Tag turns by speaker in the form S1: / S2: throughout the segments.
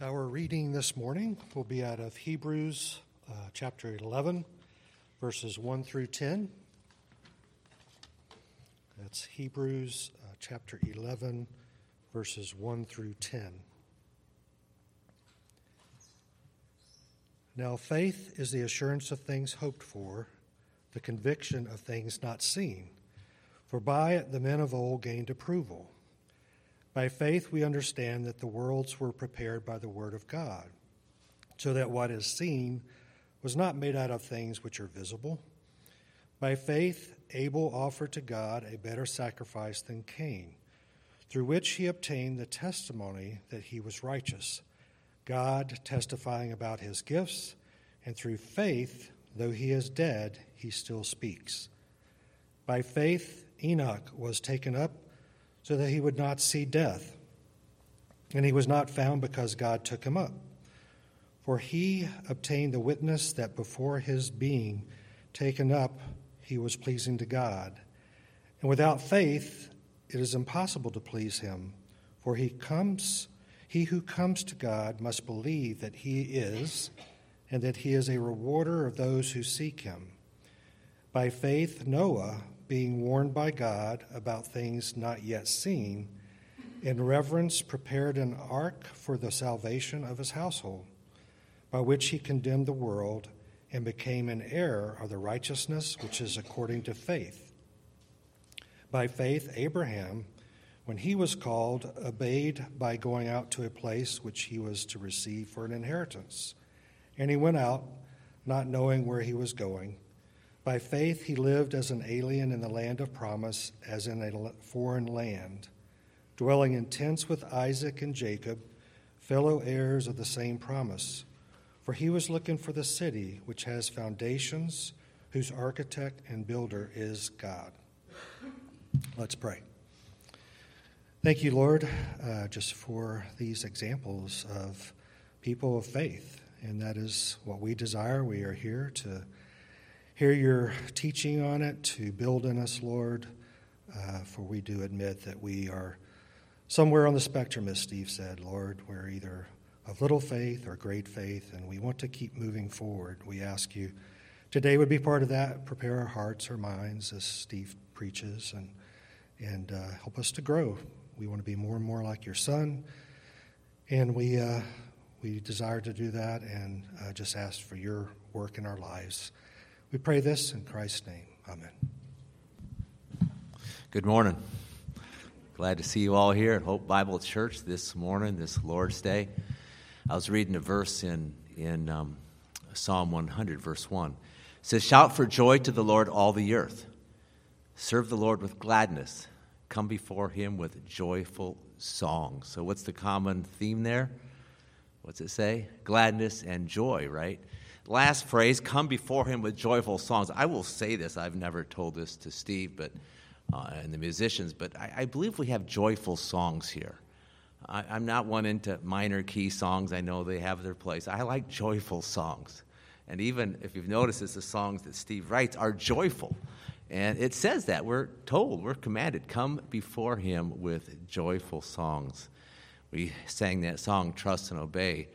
S1: Our reading this morning will be out of Hebrews uh, chapter 11, verses 1 through 10. That's Hebrews uh, chapter 11, verses 1 through 10. Now, faith is the assurance of things hoped for, the conviction of things not seen. For by it the men of old gained approval. By faith, we understand that the worlds were prepared by the Word of God, so that what is seen was not made out of things which are visible. By faith, Abel offered to God a better sacrifice than Cain, through which he obtained the testimony that he was righteous, God testifying about his gifts, and through faith, though he is dead, he still speaks. By faith, Enoch was taken up so that he would not see death. And he was not found because God took him up. For he obtained the witness that before his being taken up, he was pleasing to God. And without faith, it is impossible to please him. For he comes, he who comes to God must believe that he is, and that he is a rewarder of those who seek him. By faith, Noah being warned by God about things not yet seen, in reverence prepared an ark for the salvation of his household, by which he condemned the world and became an heir of the righteousness which is according to faith. By faith, Abraham, when he was called, obeyed by going out to a place which he was to receive for an inheritance. And he went out, not knowing where he was going. By faith, he lived as an alien in the land of promise, as in a foreign land, dwelling in tents with Isaac and Jacob, fellow heirs of the same promise. For he was looking for the city which has foundations, whose architect and builder is God. Let's pray. Thank you, Lord, uh, just for these examples of people of faith. And that is what we desire. We are here to hear your teaching on it, to build in us, Lord, uh, for we do admit that we are somewhere on the spectrum, as Steve said, Lord. We're either of little faith or great faith, and we want to keep moving forward. We ask you today would be part of that. Prepare our hearts, our minds, as Steve preaches, and and uh, help us to grow. We want to be more and more like your Son, and we uh, we desire to do that, and uh, just ask for your work in our lives. We pray this in Christ's name. Amen.
S2: Good morning. Glad to see you all here at Hope Bible Church this morning, this Lord's Day. I was reading a verse in, in um, Psalm 100, verse 1. It says, Shout for joy to the Lord, all the earth. Serve the Lord with gladness. Come before him with joyful songs. So, what's the common theme there? What's it say? Gladness and joy, right? Last phrase, come before him with joyful songs. I will say this, I've never told this to Steve but, uh, and the musicians, but I, I, believe we have joyful songs here. I, I'm not one into minor key songs, I know they have their place. I like joyful songs. And even if you've noticed, it's the songs that Steve writes are joyful. And it says that. We're told, we're commanded, come before him with joyful songs. We sang that song, Trust and Obey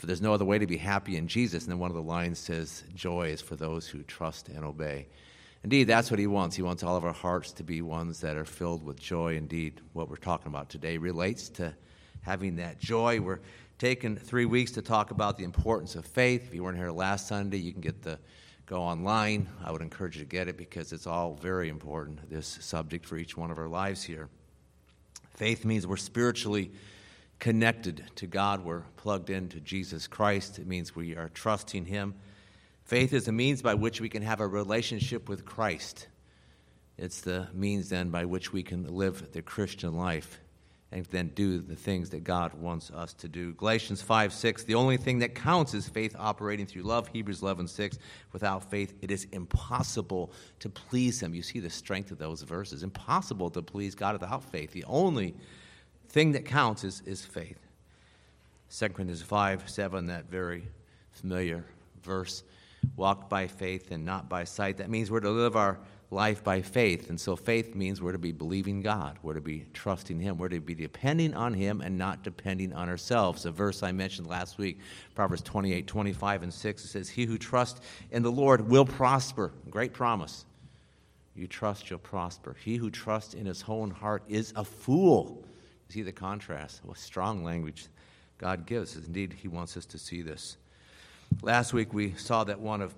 S2: for there's no other way to be happy in Jesus. And then one of the lines says, Joy is for those who trust and obey. Indeed, that's what he wants. He wants all of our hearts to be ones that are filled with joy. Indeed, what we're talking about today relates to having that joy. We're taking three weeks to talk about the importance of faith. If you weren't here last Sunday, you can get the go online. I would encourage you to get it because it's all very important, this subject for each one of our lives here. Faith means we're spiritually connected to God. We're plugged into Jesus Christ. It means we are trusting Him. Faith is a means by which we can have a relationship with Christ. It's the means then by which we can live the Christian life and then do the things that God wants us to do. Galatians 5 6, the only thing that counts is faith operating through love. Hebrews 11 6, without faith, it is impossible to please Him. You see the strength of those verses. Impossible to please God without faith. The only thing that counts is, is faith. 2 Corinthians 5 7, that very familiar verse. Walk by faith and not by sight. That means we're to live our life by faith. And so faith means we're to be believing God, we're to be trusting Him, we're to be depending on Him and not depending on ourselves. A verse I mentioned last week, Proverbs 28 25 and 6, it says, He who trusts in the Lord will prosper. Great promise. You trust, you'll prosper. He who trusts in his own heart is a fool. See the contrast? What strong language God gives. Indeed, He wants us to see this. Last week we saw that one of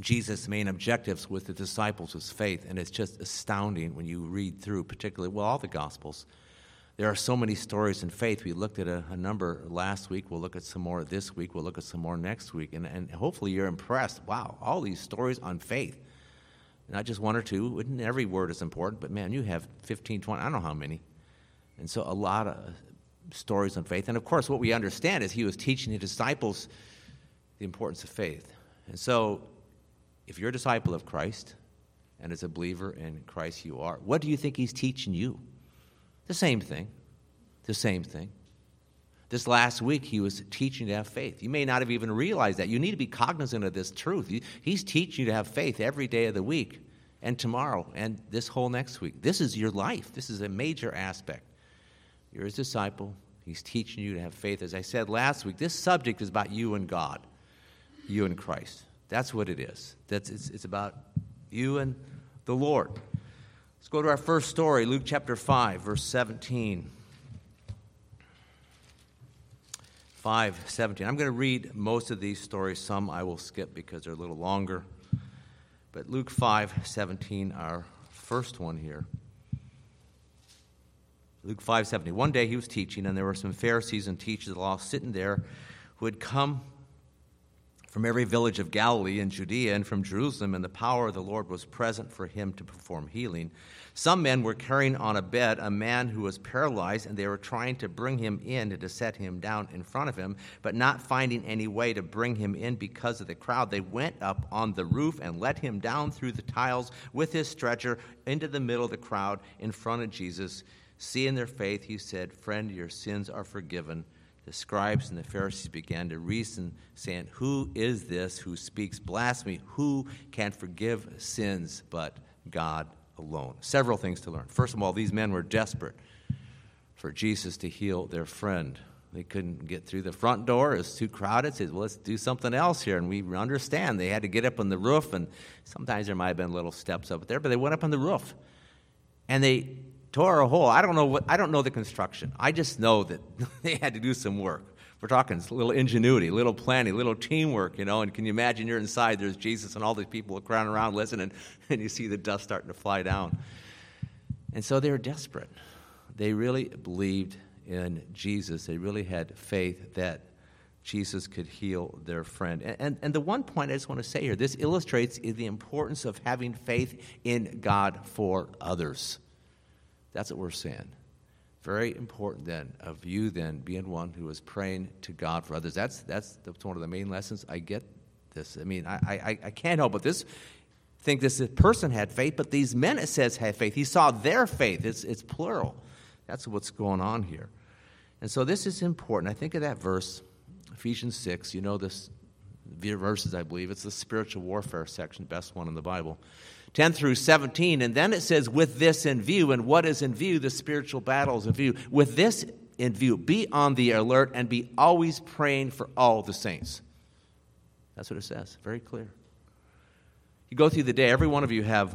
S2: Jesus' main objectives with the disciples was faith, and it's just astounding when you read through, particularly, well, all the Gospels. There are so many stories in faith. We looked at a, a, number last week. We'll look at some more this week. We'll look at some more next week. And, and hopefully you're impressed. Wow, all these stories on faith. Not just one or two. Every word is important, but man, you have 15, 20, I don't know how many. And so a lot of stories on faith. And of course, what we understand is he was teaching the disciples the importance of faith. And so if you're a disciple of Christ, and as a believer in Christ you are, what do you think he's teaching you? The same thing. The same thing. This last week, he was teaching to have faith. You may not have even realized that. You need to be cognizant of this truth. He's teaching you to have faith every day of the week, and tomorrow, and this whole next week. This is your life. This is a major aspect. You're his disciple. He's teaching you to have faith. As I said last week, this subject is about you and God, you and Christ. That's what it is. That's, it's, it's about you and the Lord. Let's go to our first story, Luke chapter 5, verse 17. 5, 17. I'm going to read most of these stories. Some I will skip because they're a little longer. But Luke 5, 17, our first one here. Luke 5, 17. One day he was teaching, and there were some Pharisees and teachers of the law sitting there who had come from every village of Galilee and Judea and from Jerusalem, and the power of the Lord was present for him to perform healing. Some men were carrying on a bed a man who was paralyzed, and they were trying to bring him in and to set him down in front of him, but not finding any way to bring him in because of the crowd. They went up on the roof and let him down through the tiles with his stretcher into the middle of the crowd in front of Jesus. Seeing their faith, he said, Friend, your sins are forgiven the scribes and the Pharisees began to reason, saying, Who is this who speaks blasphemy? Who can forgive sins but God alone? Several things to learn. First of all, these men were desperate for Jesus to heal their friend. They couldn't get through the front door. It was too crowded. Said, well, let's do something else here. And we understand they had to get up on the roof, and sometimes there might have been little steps up there, but they went up on the roof. And they tore a hole. I don't know what I don't know the construction. I just know that they had to do some work. We're talking little ingenuity, little planning, little teamwork, you know. And can you imagine you're inside, there's Jesus and all these people crowding around listening, and you see the dust starting to fly down. And so they were desperate. They really believed in Jesus. They really had faith that Jesus could heal their friend. And, and, and, the one point I just want to say here this illustrates the importance of having faith in God for others. That's what we're saying. Very important then of you then being one who is praying to God for others. That's that's, one of the main lessons. I get this. I mean, I, I, I can't help but this think this person had faith, but these men it says had faith. He saw their faith. It's it's plural. That's what's going on here. And so this is important. I think of that verse, Ephesians 6. You know this verses, I believe. It's the spiritual warfare section, best one in the Bible. 10 through 17. And then it says, with this in view. And what is in view? The spiritual battles in view. With this in view, be on the alert and be always praying for all the saints. That's what it says. Very clear. You go through the day, every one of you have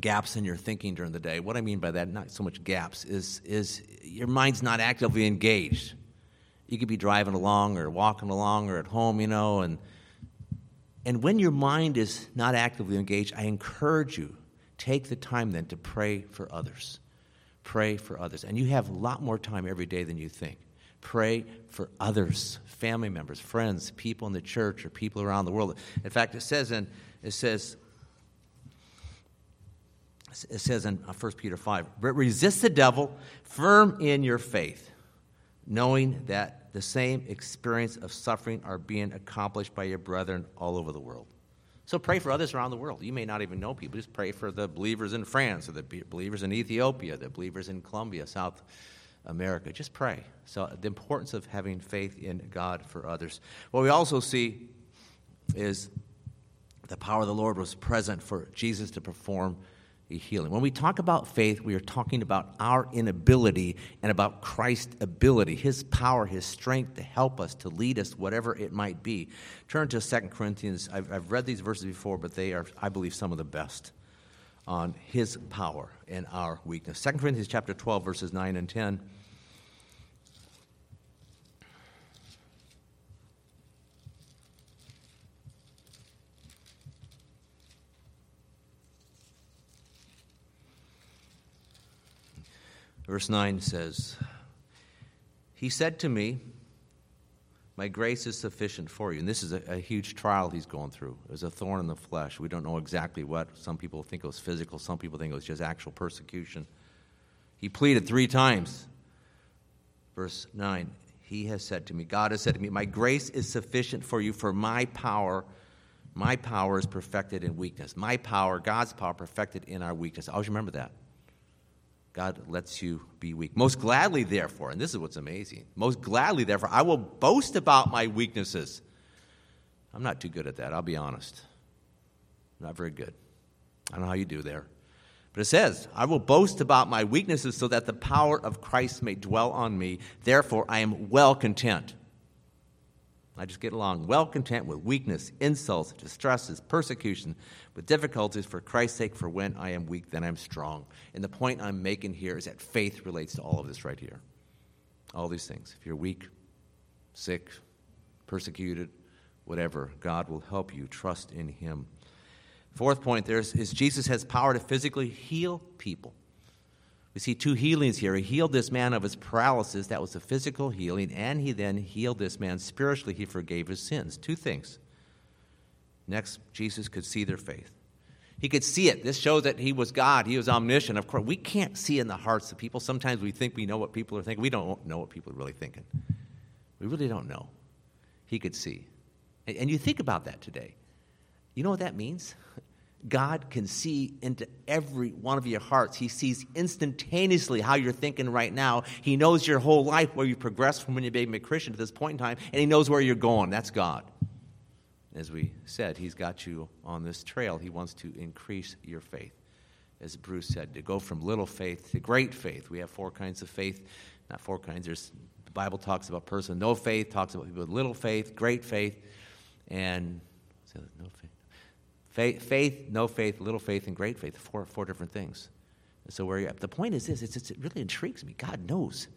S2: gaps in your thinking during the day. What I mean by that, not so much gaps, is, is your mind's not actively engaged. You could be driving along or walking along or at home, you know, and and when your mind is not actively engaged, I encourage you, take the time then to pray for others. Pray for others. And you have a lot more time every day than you think. Pray for others, family members, friends, people in the church, or people around the world. In fact, it says in it says it says in 1 uh, Peter 5, resist the devil, firm in your faith, knowing that the same experience of suffering are being accomplished by your brethren all over the world. So pray for others around the world. You may not even know people. Just pray for the believers in France or the believers in Ethiopia, the believers in Colombia, South America. Just pray. So the importance of having faith in God for others. What we also see is The power of the Lord was present for Jesus to perform healing. When we talk about faith, we are talking about our inability and about Christ's ability, his power, his strength to help us, to lead us, whatever it might be. Turn to 2 Corinthians. I've, I've read these verses before, but they are, I believe, some of the best on his power and our weakness. 2 Corinthians chapter 12, verses 9 and 10. Verse 9 says, He said to me, My grace is sufficient for you. And this is a, a, huge trial he's going through. There's a thorn in the flesh. We don't know exactly what. Some people think it was physical, some people think it was just actual persecution. He pleaded three times. Verse 9 He has said to me, God has said to me, My grace is sufficient for you, for my power. My power is perfected in weakness. My power, God's power, perfected in our weakness. I always remember that. God lets you be weak. Most gladly, therefore, and this is what's amazing, most gladly, therefore, I will boast about my weaknesses. I'm not too good at that, I'll be honest. Not very good. I don't know how you do there. But it says, I will boast about my weaknesses so that the power of Christ may dwell on me. Therefore, I am well content. I just get along well content with weakness, insults, distresses, persecution, with difficulties for Christ's sake, for when I am weak, then I'm strong. And the point I'm making here is that faith relates to all of this right here. All these things. If you're weak, sick, persecuted, whatever, God will help you. Trust in Him. Fourth point there is, is Jesus has power to physically heal people. We see two healings here. He healed this man of his paralysis, that was a physical healing, and he then healed this man spiritually. He forgave his sins. Two things. Next, Jesus could see their faith. He could see it. This shows that he was God. He was omniscient. Of course, we can't see in the hearts of people. Sometimes we think we know what people are thinking. We don't know what people are really thinking. We really don't know. He could see. And you think about that today. You know what that means? God can see into every one of your hearts. He sees instantaneously how you're thinking right now. He knows your whole life, where you progressed from when you became a Christian to this point in time, and He knows where you're going. That's God. As we said, He's got you on this trail. He wants to increase your faith. As Bruce said, to go from little faith to great faith. We have four kinds of faith, not four kinds. There's, the Bible talks about person no faith, talks about people with little faith, great faith, and no faith Faith, faith, no faith, little faith, and great faith. Four, four different things. And so where the point is this, it's, it's, it really intrigues me. God knows.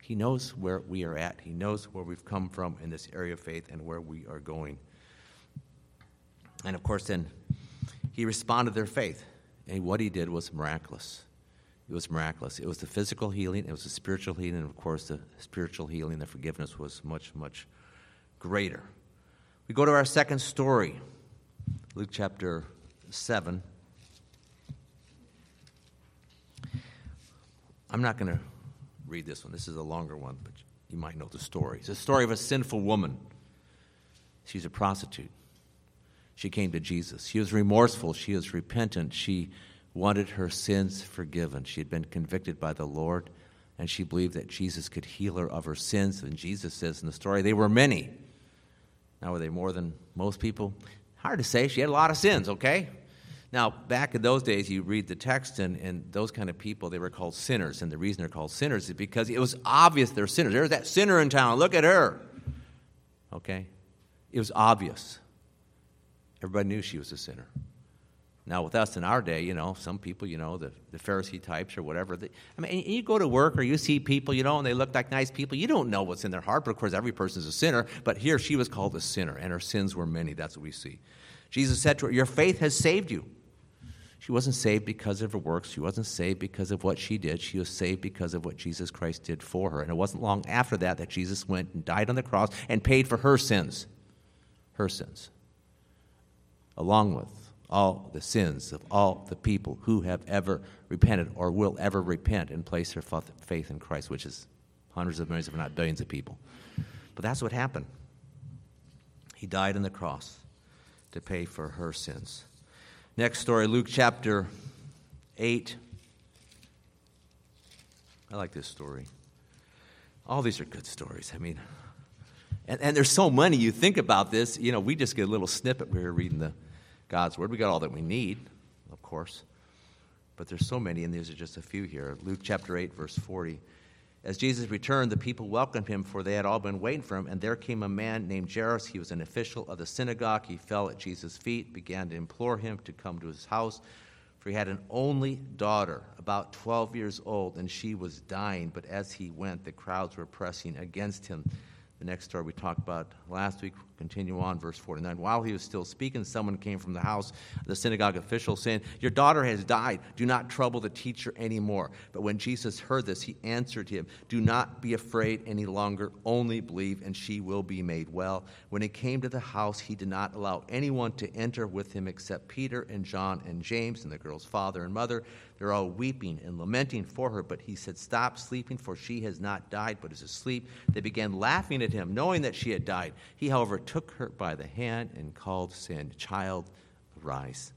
S2: He knows where we are at. He knows where we've come from in this area of faith and where we are going. And of course, then he responded their faith. And what he did was miraculous. It was miraculous. It was the physical healing, it was the spiritual healing, and of course, the spiritual healing, the forgiveness was much, much greater. We go to our second story. Luke chapter 7. I'm not going to read this one. This is a longer one, but you might know the story. It's a story of a sinful woman. She's a prostitute. She came to Jesus. She was remorseful. She was repentant. She wanted her sins forgiven. She had been convicted by the Lord, and she believed that Jesus could heal her of her sins. And Jesus says in the story, they were many. Now, were they more than most people? Hard to say. She had a lot of sins, okay? Now, back in those days, you read the text, and, and those kind of people, they were called sinners. And the reason they're called sinners is because it was obvious they're sinners. There's that sinner in town. Look at her. Okay? It was obvious. Everybody knew she was a sinner. Now, with us in our day, you know, some people, you know, the, the Pharisee types or whatever, they, I mean, you go to work or you see people, you know, and they look like nice people. You don't know what's in their heart, but of course, every person's a sinner. But here, she was called a sinner, and her sins were many. That's what we see. Jesus said to her, Your faith has saved you. She wasn't saved because of her works. She wasn't saved because of what she did. She was saved because of what Jesus Christ did for her. And it wasn't long after that that Jesus went and died on the cross and paid for her sins. Her sins. Along with all the sins of all the people who have ever repented or will ever repent and place their faith in Christ, which is hundreds of millions, if not billions of people. But that's what happened. He died on the cross to pay for her sins. Next story, Luke chapter 8. I like this story. All these are good stories. I mean, and, and there's so many. You think about this, you know, we just get a little snippet. We're reading the God's Word. We got all that we need, of course, but there's so many, and these are just a few here. Luke chapter 8, verse 40. As Jesus returned, the people welcomed him, for they had all been waiting for him. And there came a man named Jairus. He was an official of the synagogue. He fell at Jesus' feet, began to implore him to come to his house, for he had an only daughter, about 12 years old, and she was dying. But as he went, the crowds were pressing against him. The next story we talked about last week, continue on, verse 49. While he was still speaking, someone came from the house, the synagogue official, saying, Your daughter has died. Do not trouble the teacher anymore. But when Jesus heard this, he answered him, Do not be afraid any longer, only believe, and she will be made well. When he came to the house, he did not allow anyone to enter with him except Peter and John and James and the girl's father and mother. They're all weeping and lamenting for her, but he said, Stop sleeping, for she has not died, but is asleep. They began laughing at him, knowing that she had died. He, however, took her by the hand and called, saying, Child, arise.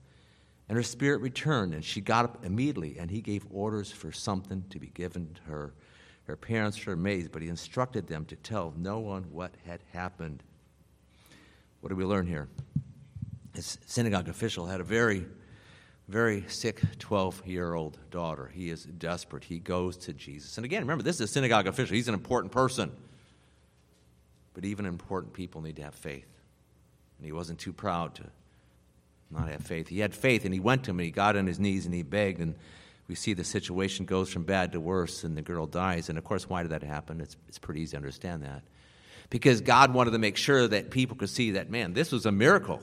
S2: And her spirit returned, and she got up immediately, and he gave orders for something to be given to her. Her parents were amazed, but he instructed them to tell no one what had happened. What do we learn here? This synagogue official had a very very sick 12 year old daughter. He is desperate. He goes to Jesus. And again, remember, this is a synagogue official. He's an important person. But even important people need to have faith. And he wasn't too proud to not have faith. He had faith and he went to him and he got on his knees and he begged. And we see the situation goes from bad to worse and the girl dies. And of course, why did that happen? It's, it's pretty easy to understand that. Because God wanted to make sure that people could see that, man, this was a miracle.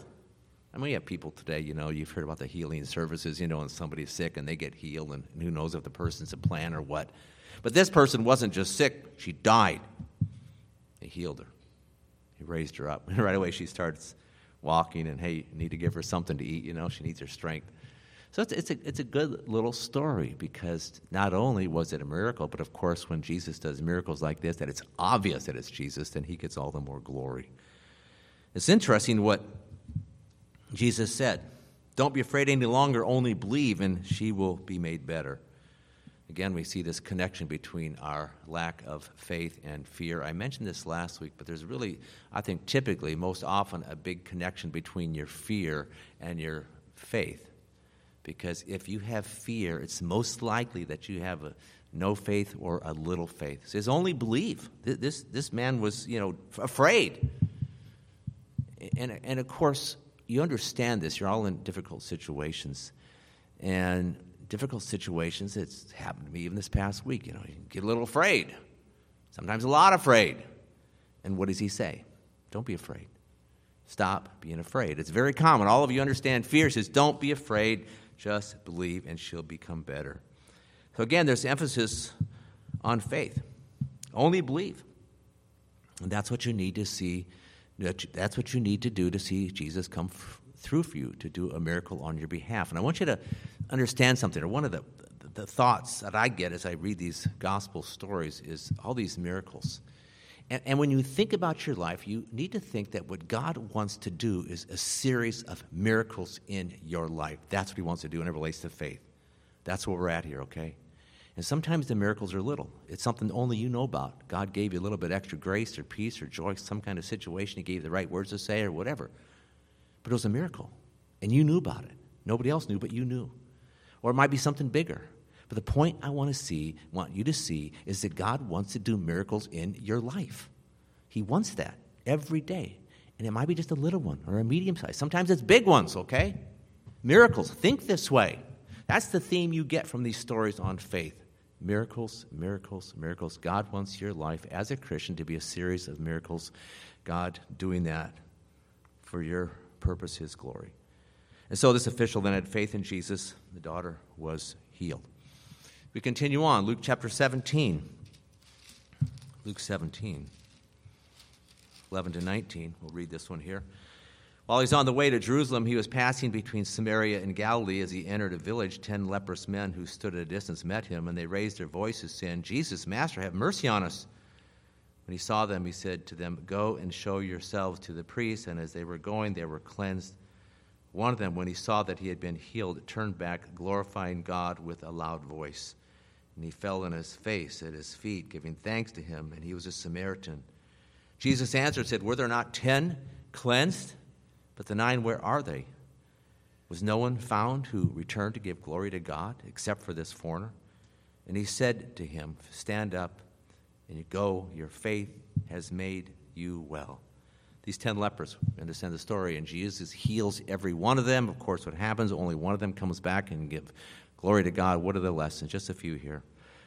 S2: I mean, we have people today, you know, you've heard about the healing services, you know, and somebody's sick and they get healed, and, who knows if the person's a plan or what. But this person wasn't just sick, she died. He healed her, he raised her up. And right away, she starts walking, and hey, you need to give her something to eat, you know, she needs her strength. So it's, it's, a, it's a good little story because not only was it a miracle, but of course, when Jesus does miracles like this, that it's obvious that it's Jesus, then he gets all the more glory. It's interesting what Jesus said, Don't be afraid any longer, only believe, and she will be made better. Again, we see this connection between our lack of faith and fear. I mentioned this last week, but there's really, I think, typically, most often, a big connection between your fear and your faith. Because if you have fear, it's most likely that you have a no faith or a little faith. It says only believe. This, this man was, you know, afraid. And, and of course, you understand this. You're all in difficult situations. And difficult situations, it's happened to me even this past week. You know, you get a little afraid, sometimes a lot afraid. And what does he say? Don't be afraid. Stop being afraid. It's very common. All of you understand fear. says, don't be afraid. Just believe, and she'll become better. So, again, there's emphasis on faith. Only believe. And that's what you need to see that's what you need to do to see Jesus come through for you, to do a miracle on your behalf. And I want you to understand something, or one of the, the, the thoughts that I get as I read these gospel stories is all these miracles. And, and, when you think about your life, you need to think that what God wants to do is a series of miracles in your life. That's what He wants to do, and it relates to faith. That's where we're at here, okay? And sometimes the miracles are little. It's something only you know about. God gave you a little bit extra grace or peace or joy, some kind of situation. He gave you the right words to say or whatever. But it was a miracle. And you knew about it. Nobody else knew, but you knew. Or it might be something bigger. But the point I want to see, want you to see, is that God wants to do miracles in your life. He wants that every day. And it might be just a little one or a medium size. Sometimes it's big ones, okay? Miracles. Think this way. That's the theme you get from these stories on faith. Miracles, miracles, miracles. God wants your life as a Christian to be a series of miracles. God doing that for your purpose, His glory. And so this official then had faith in Jesus. The daughter was healed. We continue on. Luke chapter 17. Luke 17, 11 to 19. We'll read this one here. While he's on the way to Jerusalem, he was passing between Samaria and Galilee. As he entered a village, ten leprous men who stood at a distance met him, and they raised their voices, saying, Jesus, Master, have mercy on us. When he saw them, he said to them, Go and show yourselves to the priests. And as they were going, they were cleansed. One of them, when he saw that he had been healed, turned back, glorifying God with a loud voice. And he fell on his face at his feet, giving thanks to him, and he was a Samaritan. Jesus answered, said, Were there not ten cleansed? But the nine, where are they? Was no one found who returned to give glory to God except for this foreigner? And he said to him, Stand up and you go, your faith has made you well. These ten lepers understand the story, and Jesus heals every one of them. Of course, what happens? Only one of them comes back and give glory to God. What are the lessons? Just a few here.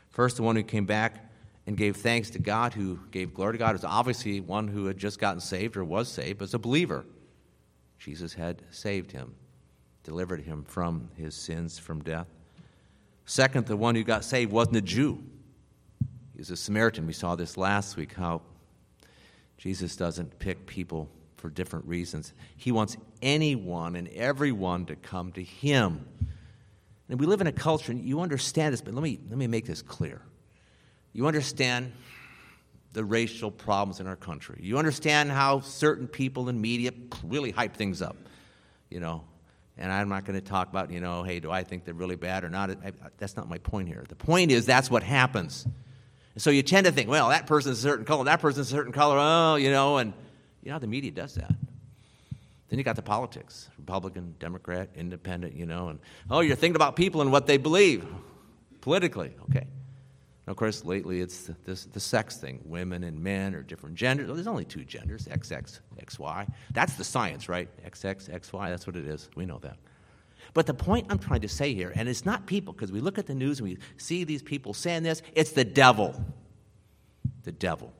S2: First, the one who came back and gave thanks to God, who gave glory to God, was obviously one who had just gotten saved or was saved, as a believer. Jesus had saved him, delivered him from his sins, from death. Second, the one who got saved wasn't a Jew. He was a Samaritan. We saw this last week how Jesus doesn't pick people for different reasons. He wants anyone and everyone to come to him. And we live in a culture, and you understand this, but let me, let me make this clear. You understand the racial problems in our country. You understand how certain people in media really hype things up, you know. And I'm not going to talk about, you know, hey, do I think they're really bad or not? I, I, that's not my point here. The point is that's what happens. So you tend to think, well, that person's a certain color, that person's a certain color, oh, you know, and you know the media does that. Then you got the politics Republican, Democrat, Independent, you know, and oh, you're thinking about people and what they believe politically, okay. And of course, lately it's the, the, the, sex thing women and men are different genders. Well, there's only two genders XX, XY. That's the science, right? XX, XY, that's what it is. We know that. But the point I'm trying to say here, and it's not people, because we look at the news and we see these people saying this, it's the devil. The devil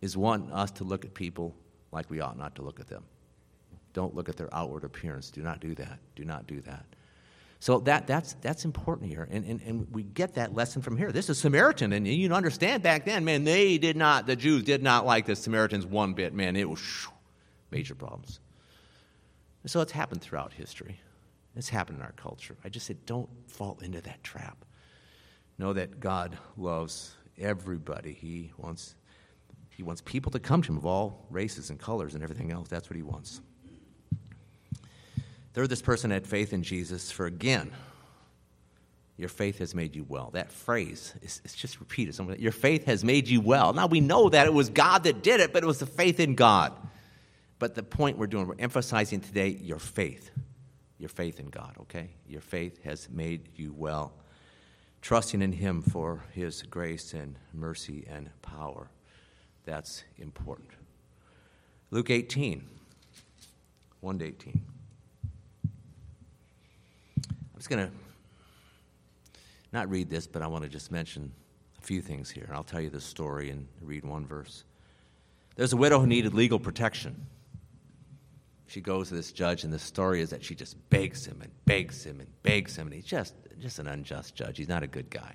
S2: is wanting us to look at people like we ought not to look at them. Don't look at their outward appearance. Do not do that. Do not do that. So that, that's, that's important here. And, and, and we get that lesson from here. This is Samaritan. And you understand back then, man, they did not, the Jews did not like the Samaritans one bit. Man, it was shoo, major problems. So it's happened throughout history. It's happened in our culture. I just said, don't fall into that trap. Know that God loves everybody. He wants, he wants people to come to Him of all races and colors and everything else. That's what He wants. Third, this person had faith in Jesus for again, your faith has made you well. That phrase is it's just repeated. Your faith has made you well. Now we know that it was God that did it, but it was the faith in God. But the point we're doing, we're emphasizing today your faith. Your faith in God, okay? Your faith has made you well. Trusting in Him for His grace and mercy and power. That's important. Luke 18, 1 to 18. I'm just going to not read this, but I want to just mention a few things here. I'll tell you the story and read one verse. There's a widow who needed legal protection. She goes to this judge, and the story is that she just begs him and begs him and begs him, and he's just, just an unjust judge. He's not a good guy.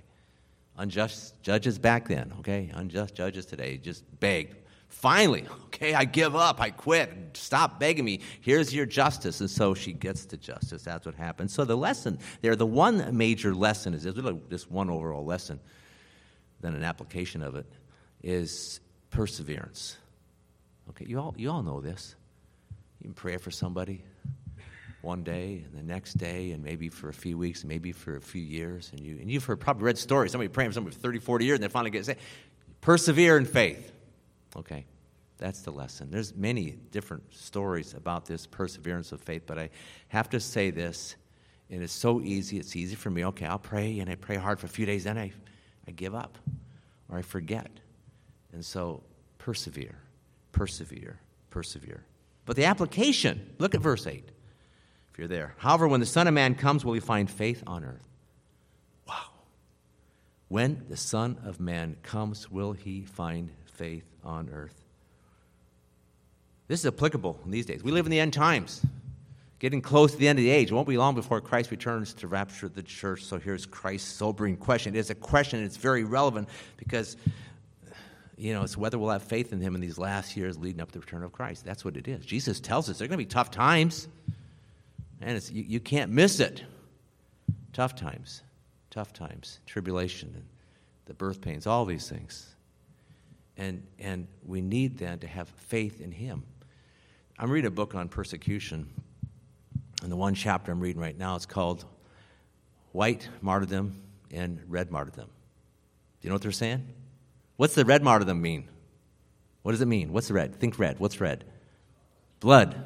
S2: Unjust judges back then, okay? Unjust judges today just begged Finally, okay, I give up. I quit. Stop begging me. Here's your justice. And so she gets to justice. That's what happens. So the lesson there, the one major lesson is really just one overall lesson, then an application of it, is perseverance. Okay, you all, you all know this. You can pray for somebody one day and the next day and maybe for a few weeks, maybe for a few years. And, you, and you've heard, probably read stories. Somebody praying for somebody for 30, 40 years and they finally get saved. Persevere in faith. Okay, that's the lesson. There's many different stories about this perseverance of faith, but I have to say this, and it's so easy. It's easy for me. Okay, I'll pray, and I pray hard for a few days, then I, I give up or I forget. And so persevere, persevere, persevere. But the application, look at verse 8, if you're there. However, when the Son of Man comes, will he find faith on earth? Wow. When the Son of Man comes, will he find faith on earth. This is applicable in these days. We live in the end times, getting close to the end of the age. It won't be long before Christ returns to rapture the church. So here's Christ's sobering question. It is a question, and it's very relevant because, you know, it's whether we'll have faith in him in these last years leading up to the return of Christ. That's what it is. Jesus tells us there are going to be tough times, and you, you can't miss it. Tough times, tough times, tribulation, and the birth pains, all these things. And, and we need then to have faith in Him. I'm reading a book on persecution, and the one chapter I'm reading right now is called White Martyrdom and Red Martyrdom. Do you know what they're saying? What's the red martyrdom mean? What does it mean? What's red? Think red. What's red? Blood.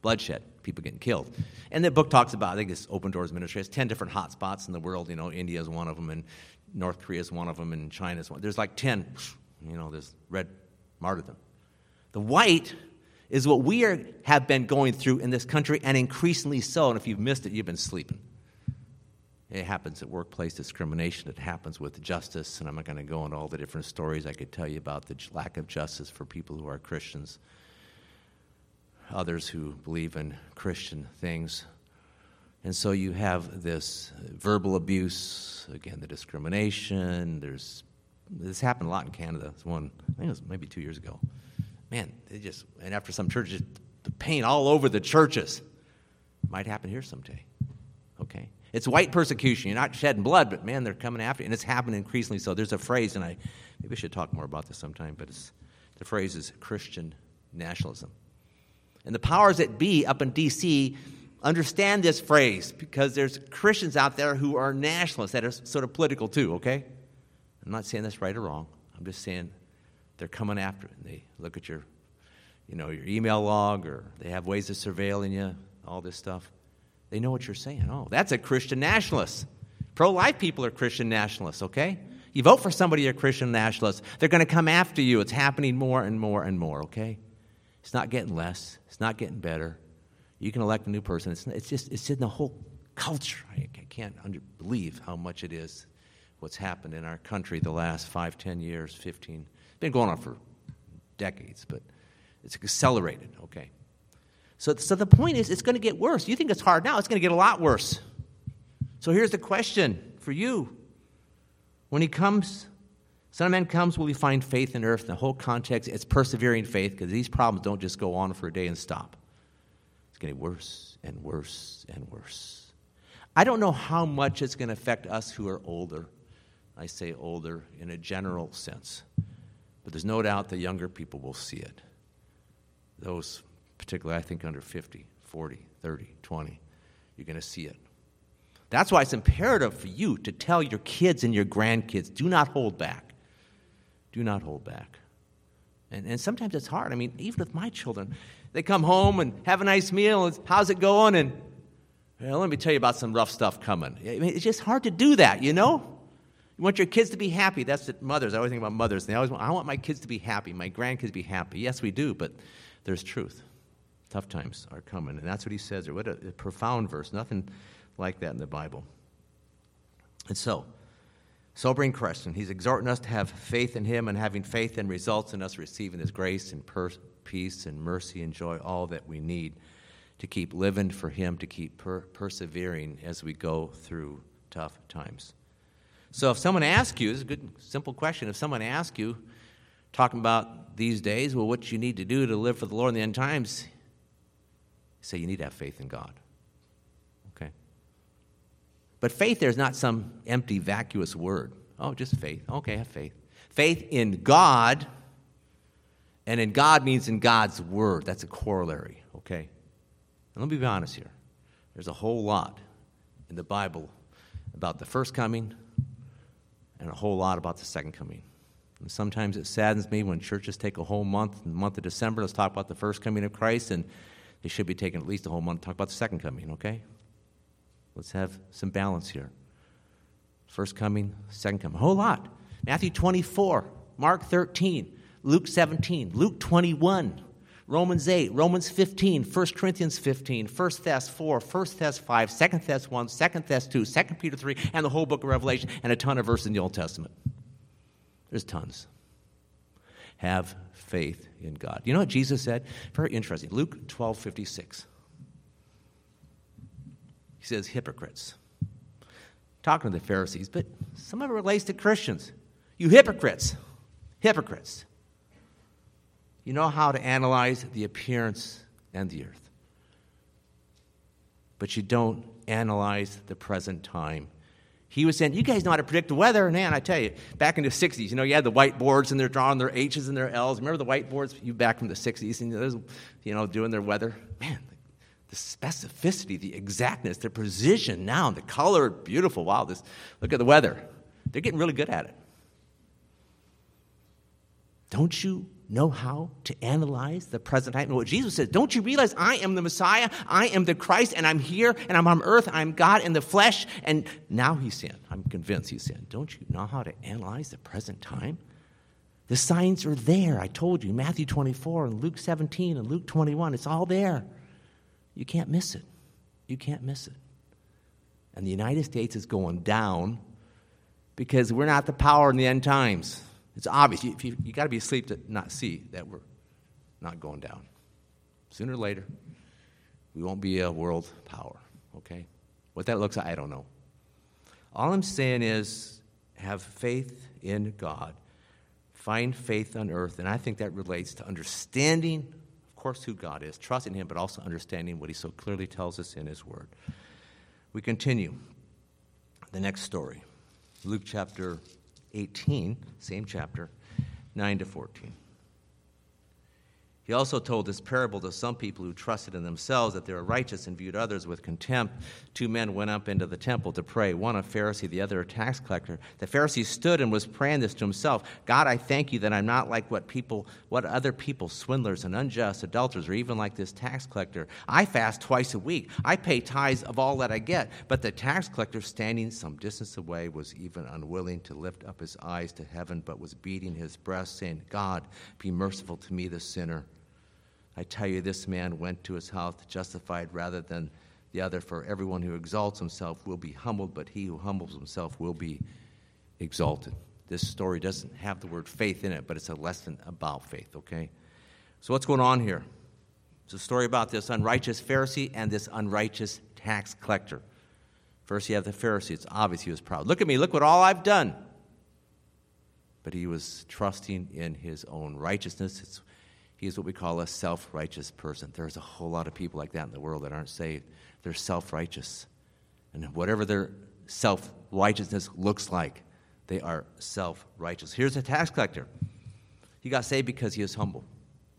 S2: Bloodshed. people getting killed. And the book talks about, I think it's Open Doors Ministry, has 10 different hot spots in the world. You know, India is one of them, and North Korea is one of them, and China is one. There's like 10, you know, there's red martyrdom. The white is what we are, have been going through in this country, and increasingly so. And if you've missed it, you've been sleeping. It happens at workplace discrimination. It happens with justice, and I'm not going to go into all the different stories I could tell you about the lack of justice for people who are Christians, others who believe in Christian things. And so you have this verbal abuse, again, the discrimination. There's this happened a lot in Canada. It's one, I think it was maybe two years ago. Man, they just, and after some churches, the paint all over the churches. Might happen here someday. Okay? It's white persecution. You're not shedding blood, but man, they're coming after you. And it's happening increasingly so. There's a phrase, and I maybe I should talk more about this sometime, but it's, the phrase is Christian nationalism. And the powers that be up in D.C. understand this phrase because there's Christians out there who are nationalists that are sort of political too, okay? I'm not saying that's right or wrong. I'm just saying they're coming after it. And they look at your, you know, your email log or they have ways of surveilling you, all this stuff. They know what you're saying. Oh, that's a Christian nationalist. Pro life people are Christian nationalists, okay? You vote for somebody, you're a Christian nationalist. They're going to come after you. It's happening more and more and more, okay? It's not getting less, it's not getting better. You can elect a new person. It's, it's just, it's in the whole culture. I, I can't under, believe how much it is what's happened in our country the last five, ten years, 15. It's been going on for decades, but it's accelerated, okay? So, so the point is, it's going to get worse. You think it's hard now, it's going to get a lot worse. So here's the question for you. When he comes, Son of Man comes, will he find faith in earth? The whole context, it's persevering faith because these problems don't just go on for a day and stop. It's getting worse and worse and worse. I don't know how much it's going to affect us who are older. I say older in a general sense. But there's no doubt the younger people will see it. Those particularly I think under 50, 40, 30, 20. You're going to see it. That's why it's imperative for you to tell your kids and your grandkids do not hold back. Do not hold back. And, and sometimes it's hard. I mean, even with my children, they come home and have a nice meal. And how's it going? And well, let me tell you about some rough stuff coming. I mean, it's just hard to do that, you know? You want your kids to be happy. That's the mothers. I always think about mothers. They always want, I want my kids to be happy, my grandkids to be happy. Yes, we do, but there's truth. Tough times are coming. And that's what he says there. What a, a profound verse. Nothing like that in the Bible. And so, sobering question. He's exhorting us to have faith in him, and having faith in results in us receiving his grace and per- peace and mercy and joy, all that we need to keep living for him, to keep per- persevering as we go through tough times. So, if someone asks you, it's a good, simple question. If someone asks you, talking about these days, well, what you need to do to live for the Lord in the end times, say you need to have faith in God. Okay? But faith there is not some empty, vacuous word. Oh, just faith. Okay, have faith. Faith in God, and in God means in God's word. That's a corollary, okay? And let me be honest here. There's a whole lot in the Bible about the first coming and a whole lot about the second coming. And sometimes it saddens me when churches take a whole month, the month of December, let's talk about the first coming of Christ, and they should be taking at least a whole month to talk about the second coming, okay? Let's have some balance here. First coming, second coming. A whole lot. Matthew 24, Mark 13, Luke 17, Luke 21, Romans 8, Romans 15, 1 Corinthians 15, 1 Thess 4, 1 Thess 5, 2 Thess 1, 2 Thess 2, 2 Peter 3, and the whole book of Revelation, and a ton of verses in the Old Testament. There's tons. Have faith in God. You know what Jesus said? Very interesting. Luke 12 56. He says, hypocrites. Talking to the Pharisees, but some of it relates to Christians. You hypocrites. Hypocrites. You know how to analyze the appearance and the earth, but you don't analyze the present time he was saying, You guys know how to predict the weather. Man, I tell you, back in the 60s, you know, you had the whiteboards and they're drawing their H's and their L's. Remember the whiteboards? You back from the 60s and those, you know, doing their weather? Man, the specificity, the exactness, the precision now, the color, beautiful. Wow, this, look at the weather. They're getting really good at it. Don't you know how to analyze the present time? And what Jesus says, don't you realize I am the Messiah? I am the Christ, and I'm here, and I'm on earth, I'm God in the flesh, and now he's sinned. I'm convinced he's sinned. Don't you know how to analyze the present time? The signs are there. I told you, Matthew 24 and Luke 17 and Luke 21. It's all there. You can't miss it. You can't miss it. And the United States is going down because we're not the power in the end times. It's obvious. You, you, you got to be asleep to not see that we're not going down. Sooner or later, we won't be a world power, okay? What that looks like, I don't know. All I'm saying is have faith in God. Find faith on earth, and I think that relates to understanding, of course, who God is, trusting Him, but also understanding what He so clearly tells us in His Word. We continue. The next story, Luke chapter 18, same chapter, 9 to 14. He also told this parable to some people who trusted in themselves that they were righteous and viewed others with contempt. Two men went up into the temple to pray, one a Pharisee, the other a tax collector. The Pharisee stood and was praying this to himself God, I thank you that I'm not like what people, what other people, swindlers and unjust, adulterers, or even like this tax collector. I fast twice a week. I pay tithes of all that I get. But the tax collector, standing some distance away, was even unwilling to lift up his eyes to heaven, but was beating his breast, saying, God, be merciful to me, the sinner. I tell you, this man went to his house justified rather than the other, for everyone who exalts himself will be humbled, but he who humbles himself will be exalted. This story doesn't have the word faith in it, but it's a lesson about faith, okay? So, what's going on here? It's a story about this unrighteous Pharisee and this unrighteous tax collector. First, you have the Pharisee. It's obvious he was proud. Look at me, look what all I've done. But he was trusting in his own righteousness. It's he is what we call a self righteous person. There's a whole lot of people like that in the world that aren't saved. They're self righteous. And whatever their self righteousness looks like, they are self righteous. Here's a tax collector. He got saved because he was humble.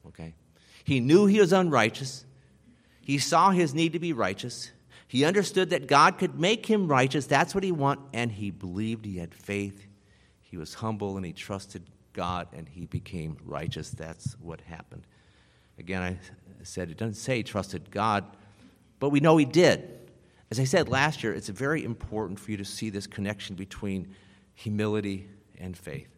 S2: Okay? He knew he was unrighteous. He saw his need to be righteous. He understood that God could make him righteous. That's what he wanted. And he believed he had faith. He was humble and he trusted God and he became righteous. That's what happened. Again, I said it doesn't say he trusted God, but we know he did. As I said last year, it's very important for you to see this connection between humility and faith.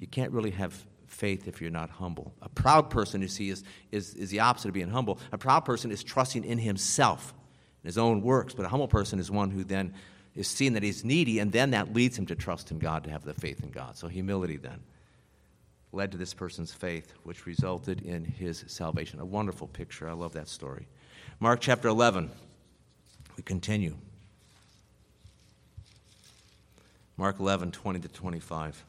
S2: You can't really have faith if you're not humble. A proud person, you see, is, is, is the opposite of being humble. A proud person is trusting in himself, in his own works, but a humble person is one who then is seeing that he's needy, and then that leads him to trust in God, to have the faith in God. So, humility then led to this person's faith, which resulted in his salvation. A wonderful picture. I love that story. Mark chapter 11. We continue. Mark 11, 20 to 25.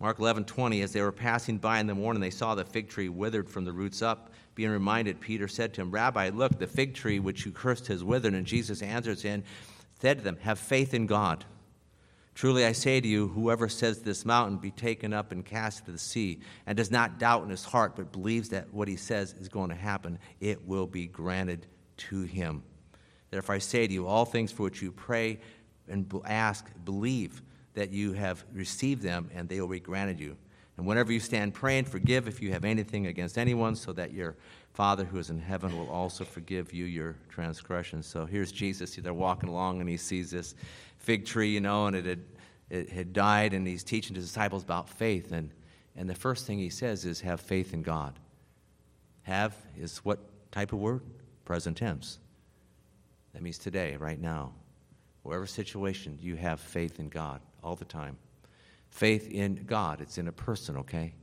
S2: Mark 11, 20, as they were passing by in the morning, they saw the fig tree withered from the roots up. Being reminded, Peter said to him, Rabbi, look, the fig tree which you cursed has withered. And Jesus answered and said to them, Have faith in God. Truly I say to you, whoever says this mountain be taken up and cast into the sea, and does not doubt in his heart, but believes that what he says is going to happen, it will be granted to him. Therefore I say to you, all things for which you pray and ask, believe that you have received them, and they will be granted you. And whenever you stand praying, forgive if you have anything against anyone, so that your Father who is in heaven will also forgive you your transgressions. So here's Jesus. They're walking along, and he sees this fig tree, you know, and it had, it had died, and he's teaching his disciples about faith. And, and the first thing he says is, have faith in God. Have is what type of word? Present tense. That means today, right now. Whatever situation, you have faith in God all the time. Faith in God, it's in a person, okay?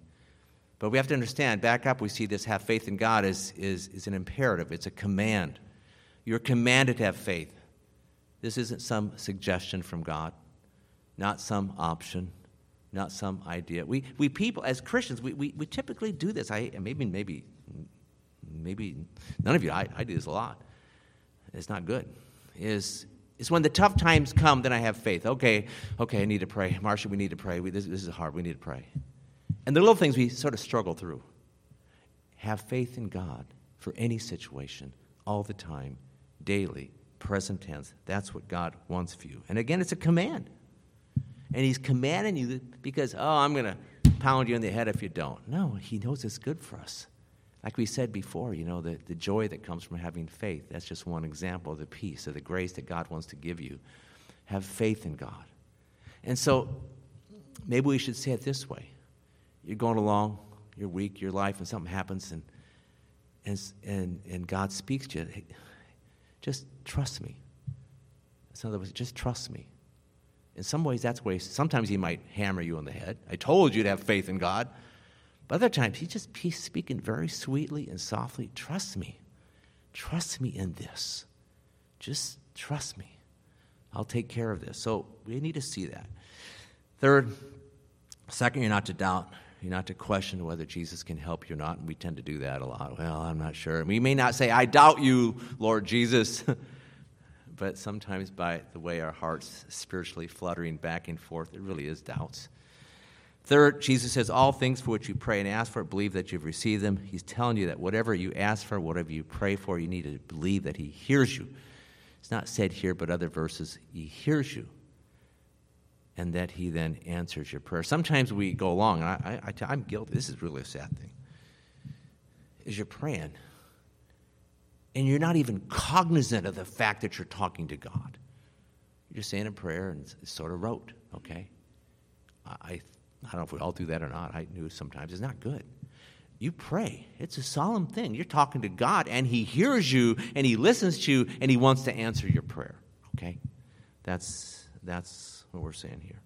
S2: But we have to understand, back up, we see this have faith in God is, is, is an imperative, it's a command. You're commanded to have faith. This isn't some suggestion from God, not some option, not some idea. We, we people, as Christians, we, we, we typically do this. I, maybe, maybe, maybe none of you, I, I do this a lot. It's not good. Is is when the tough times come, then I have faith. Okay, okay, I need to pray. Marcia, we need to pray. We, this, this is hard. We need to pray. And the little things we sort of struggle through. Have faith in God for any situation, all the time, daily, present tense. That's what God wants for you. And again, it's a command. And He's commanding you because, oh, I'm going to pound you in the head if you don't. No, He knows it's good for us. Like we said before, you know, the, the joy that comes from having faith, that's just one example of the peace, of the grace that God wants to give you. Have faith in God. And so maybe we should say it this way You're going along, your week, your life, and something happens, and, and, and, and God speaks to you. Hey, just trust me. In other words, just trust me. In some ways, that's way. Sometimes He might hammer you on the head. I told you to have faith in God. But other times, he just he's speaking very sweetly and softly. Trust me. Trust me in this. Just trust me. I'll take care of this. So we need to see that. Third, second, you're not to doubt. Not to question whether Jesus can help you or not. And we tend to do that a lot. Well, I'm not sure. We may not say, I doubt you, Lord Jesus. but sometimes by the way our hearts spiritually fluttering back and forth, it really is doubts. Third, Jesus says, All things for which you pray and ask for, believe that you've received them. He's telling you that whatever you ask for, whatever you pray for, you need to believe that He hears you. It's not said here, but other verses, He hears you. And that He then answers your prayer. Sometimes we go along, and I, I, I, I'm guilty. This is really a sad thing. Is you're praying, and you're not even cognizant of the fact that you're talking to God. You're just saying a prayer, and it's, sort of rote, okay? I I don't know if we all do that or not. I do sometimes. It's not good. You pray. It's a solemn thing. You're talking to God, and He hears you, and He listens to you, and He wants to answer your prayer. Okay? That's, that's what we're saying here.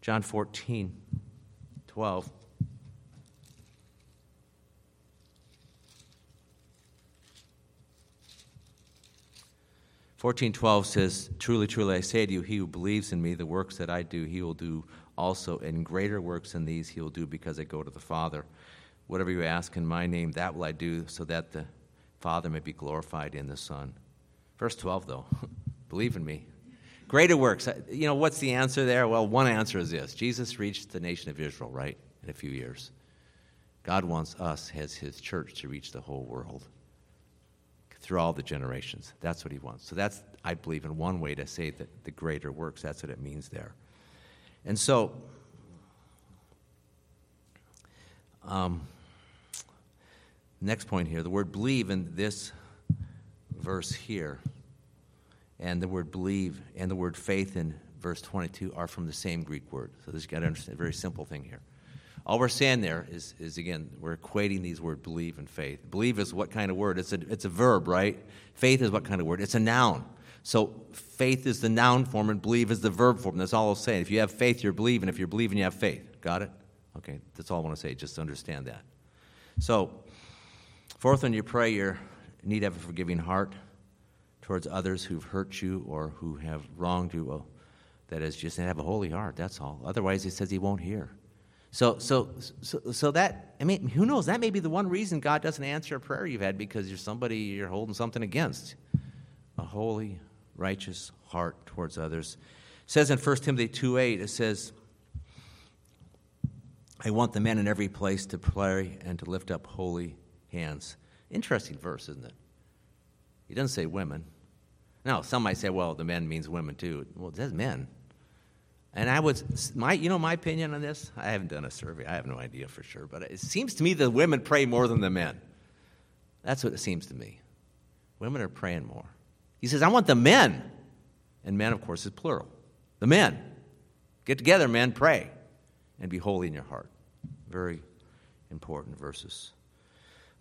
S2: John 14, 12. Fourteen twelve says, "Truly, truly, I say to you, he who believes in me, the works that I do, he will do also, and greater works than these he will do because I go to the Father. Whatever you ask in my name, that will I do, so that the Father may be glorified in the Son. Verse 12, though, believe in me. Greater works. You know, what's the answer there? Well, one answer is this Jesus reached the nation of Israel, right, in a few years. God wants us, as his church, to reach the whole world through all the generations. That's what he wants. So that's, I believe, in one way to say that the greater works. That's what it means there. And so, um, next point here the word believe in this verse here, and the word believe and the word faith in verse 22 are from the same Greek word. So this you got to understand a very simple thing here. All we're saying there is, is again, we're equating these words believe and faith. Believe is what kind of word? It's a, it's a verb, right? Faith is what kind of word? It's a noun. So faith is the noun form and believe is the verb form. That's all I'll say. If you have faith, you're believing. If you're believing, you have faith. Got it? Okay, that's all I want to say. Just understand that. So, fourth, when you pray, you need to have a forgiving heart towards others who've hurt you or who have wronged you. Well, that is just have a holy heart. That's all. Otherwise, he says he won't hear. So, so, so, so that I mean, who knows? That may be the one reason God doesn't answer a prayer you've had because you're somebody you're holding something against. A holy righteous heart towards others. It says in 1 Timothy 2 8, it says, I want the men in every place to pray and to lift up holy hands. Interesting verse, isn't it? He doesn't say women. Now, some might say, well, the men means women too. Well, it says men. And I would, my, you know, my opinion on this. I haven't done a survey. I have no idea for sure, but it seems to me the women pray more than the men. That's what it seems to me. Women are praying more. He says, I want the men. And men, of course, is plural. The men. Get together, men, pray, and be holy in your heart. Very important verses.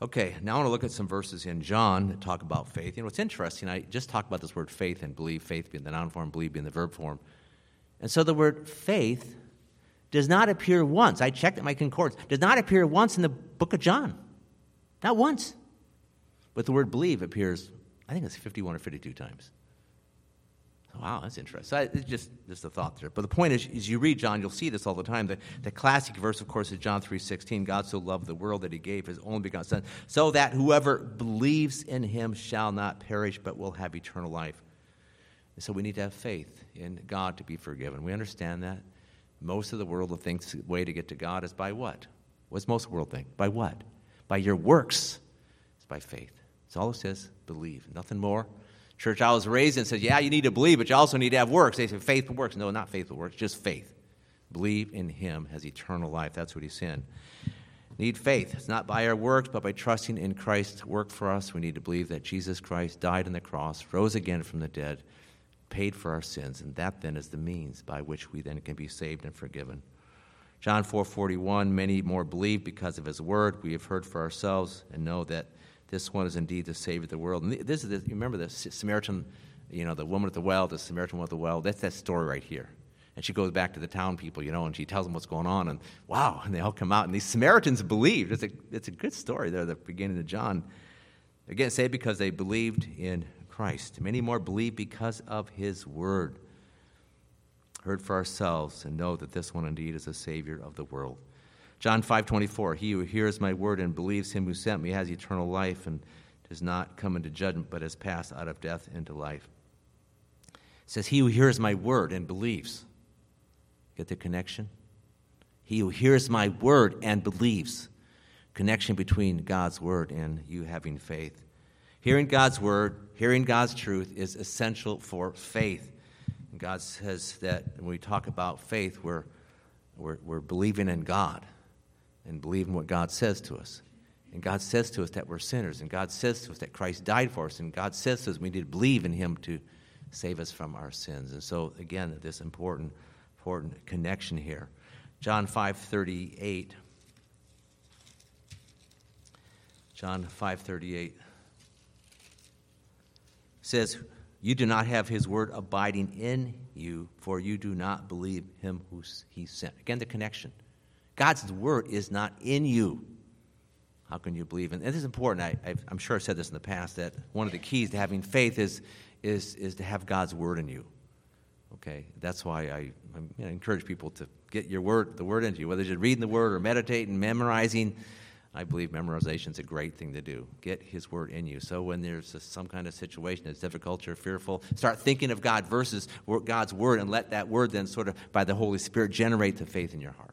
S2: Okay, now I want to look at some verses in John that talk about faith. You know, it's interesting. I just talked about this word faith and believe, faith being the noun form, believe being the verb form. And so the word faith does not appear once. I checked at my concordance. Does not appear once in the book of John. Not once. But the word believe appears I think it's 51 or 52 times. Wow, that's interesting. So it's just, just a thought there. But the point is, as you read John, you'll see this all the time. The, the classic verse, of course, is John 3.16. God so loved the world that he gave his only begotten Son, so that whoever believes in him shall not perish, but will have eternal life. And so we need to have faith in God to be forgiven. We understand that. Most of the world thinks the way to get to God is by what? What's most of the world think? By what? By your works. It's by faith. It's all it says believe, nothing more. Church I was raised in says, yeah, you need to believe, but you also need to have works. They say faith works. No, not faith works, just faith. believe in him has eternal life. That's what he's saying. Need faith. It's not by our works, but by trusting in Christ's work for us. We need to believe that Jesus Christ died on the cross, rose again from the dead, paid for our sins, and that then is the means by which we then can be saved and forgiven. John 4:41 many more believe because of his word we have heard for ourselves and know that this one is indeed the savior of the world. And this is the, you remember the Samaritan, you know, the woman at the well, the Samaritan woman at the well. That's that story right here. And she goes back to the town people, you know, and she tells them what's going on. And wow, and they all come out. And these Samaritans believed. It's a, it's a good story there the beginning of John. Again, say because they believed in Christ. Many more believe because of his word heard for ourselves and know that this one indeed is a savior of the world. John 5:24 He who hears my word and believes him who sent me has eternal life and does not come into judgment but has passed out of death into life. It says he who hears my word and believes. Get the connection? He who hears my word and believes. Connection between God's word and you having faith. Hearing God's word, hearing God's truth is essential for faith. And God says that when we talk about faith, we're, we're, we're believing in God and believe in what God says to us. And God says to us that we're sinners, and God says to us that Christ died for us, and God says to us we need to believe in Him to save us from our sins. And so, again, this important, important connection here. John 5:38. John 5:38 says, you do not have his word abiding in you, for you do not believe him who he sent. Again, the connection. God's word is not in you. How can you believe? And this is important. I, am sure I've said this in the past that one of the keys to having faith is, is, is to have God's word in you. Okay, that's why I, I encourage people to get your word, the word into you, whether you're reading the word or meditating, memorizing. I believe memorization is a great thing to do. Get His Word in you. So when there's a, some kind of situation that's difficult, you're fearful, start thinking of God versus God's Word and let that Word then sort of, by the Holy Spirit, generate the faith in your heart.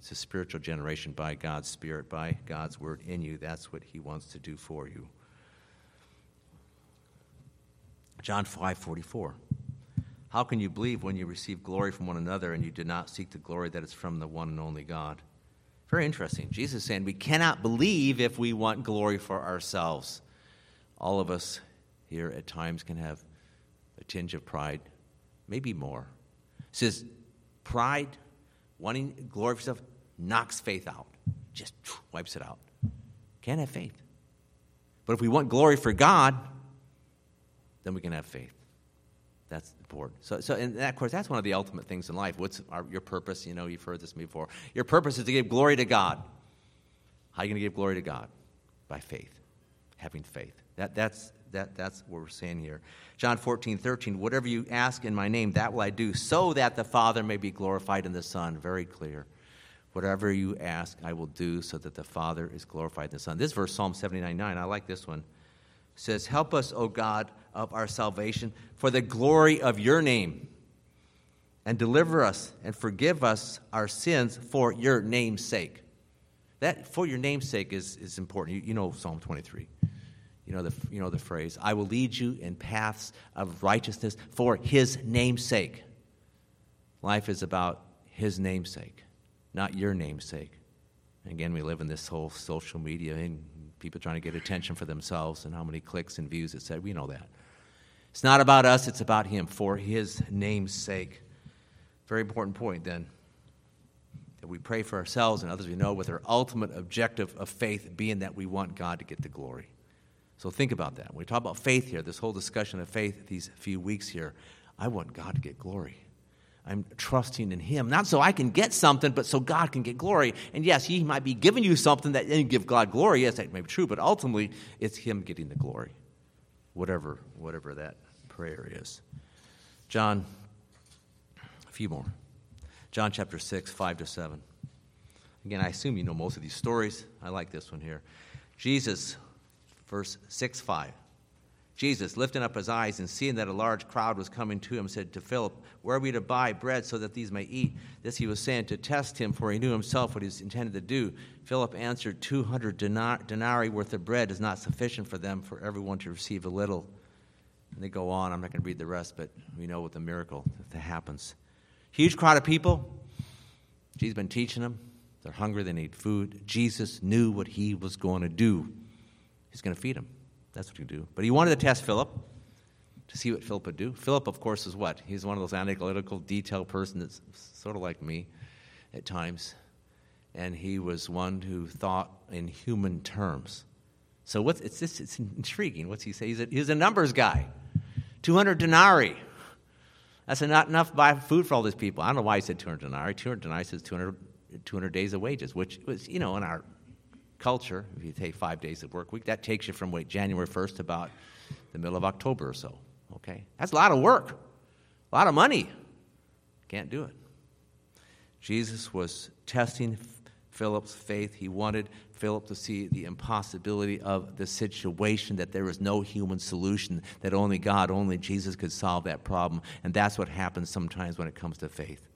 S2: It's a spiritual generation by God's Spirit, by God's Word in you. That's what He wants to do for you. John 5 44. How can you believe when you receive glory from one another and you do not seek the glory that is from the one and only God? Very interesting. Jesus is saying we cannot believe if we want glory for ourselves. All of us here at times can have a tinge of pride, maybe more. He says pride, wanting glory for yourself, knocks faith out, just wipes it out. Can't have faith. But if we want glory for God, then we can have faith. That's important. So, so and of course, that's one of the ultimate things in life. What's our, your purpose? You know, you've heard this before. Your purpose is to give glory to God. How are you going to give glory to God? By faith, having faith. That, that's, that, that's what we're saying here. John 14, 13, whatever you ask in my name, that will I do, so that the Father may be glorified in the Son. Very clear. Whatever you ask, I will do, so that the Father is glorified in the Son. This verse, Psalm 79, 9, I like this one says, Help us, O God of our salvation, for the glory of your name, and deliver us and forgive us our sins for your name's sake. That for your name's sake is, is important. You, you know Psalm 23. You know, the, you know the phrase, I will lead you in paths of righteousness for his name's sake. Life is about his namesake, not your namesake. Again, we live in this whole social media and people trying to get attention for themselves and how many clicks and views it said. We know that. It's not about us, it's about Him for His name's sake. Very important point then that we pray for ourselves and others we know with our ultimate objective of faith being that we want God to get the glory. So think about that. When we talk about faith here, this whole discussion of faith these few weeks here, I want God to get glory. I'm trusting in Him. Not so I can get something, but so God can get glory. And yes, He might be giving you something that you give God glory. Yes, that may be true, but ultimately it's Him getting the glory. Whatever, whatever that prayer is. John, a few more. John chapter 6, 5 to 7. Again, I assume you know most of these stories. I like this one here. Jesus, verse 6, 5. Jesus, lifting up his eyes and seeing that a large crowd was coming to him, said to Philip, Where are we to buy bread so that these may eat? This he was saying to test him, for he knew himself what he was intended to do. Philip answered, 200 denarii worth of bread is not sufficient for them, for everyone to receive a little. And they go on. I'm not going to read the rest, but we know what the miracle that happens. Huge crowd of people. Jesus been teaching them. They're hungry, they need food. Jesus knew what he was going to do. He's going to feed them. That's what you do. But he wanted to test Philip to see what Philip would do. Philip, of course, is what? He's one of those analytical, detailed person that's sort of like me at times. And he was one who thought in human terms. So what's, it's, it's, it's intriguing. What's he say? He's a, he's a numbers guy. 200 denarii. That's not enough to buy food for all these people. I don't know why he said 200 denarii. 200 denarii says 200, 200 days of wages, which was, you know, in our culture, if you take five days of work week, that takes you from wait, January 1st to about the middle of October or so. Okay? That's a lot of work, a lot of money. Can't do it. Jesus was testing Philip's faith. He wanted Philip to see the impossibility of the situation, that there was no human solution, that only God, only Jesus could solve that problem. And that's what happens sometimes when it comes to faith.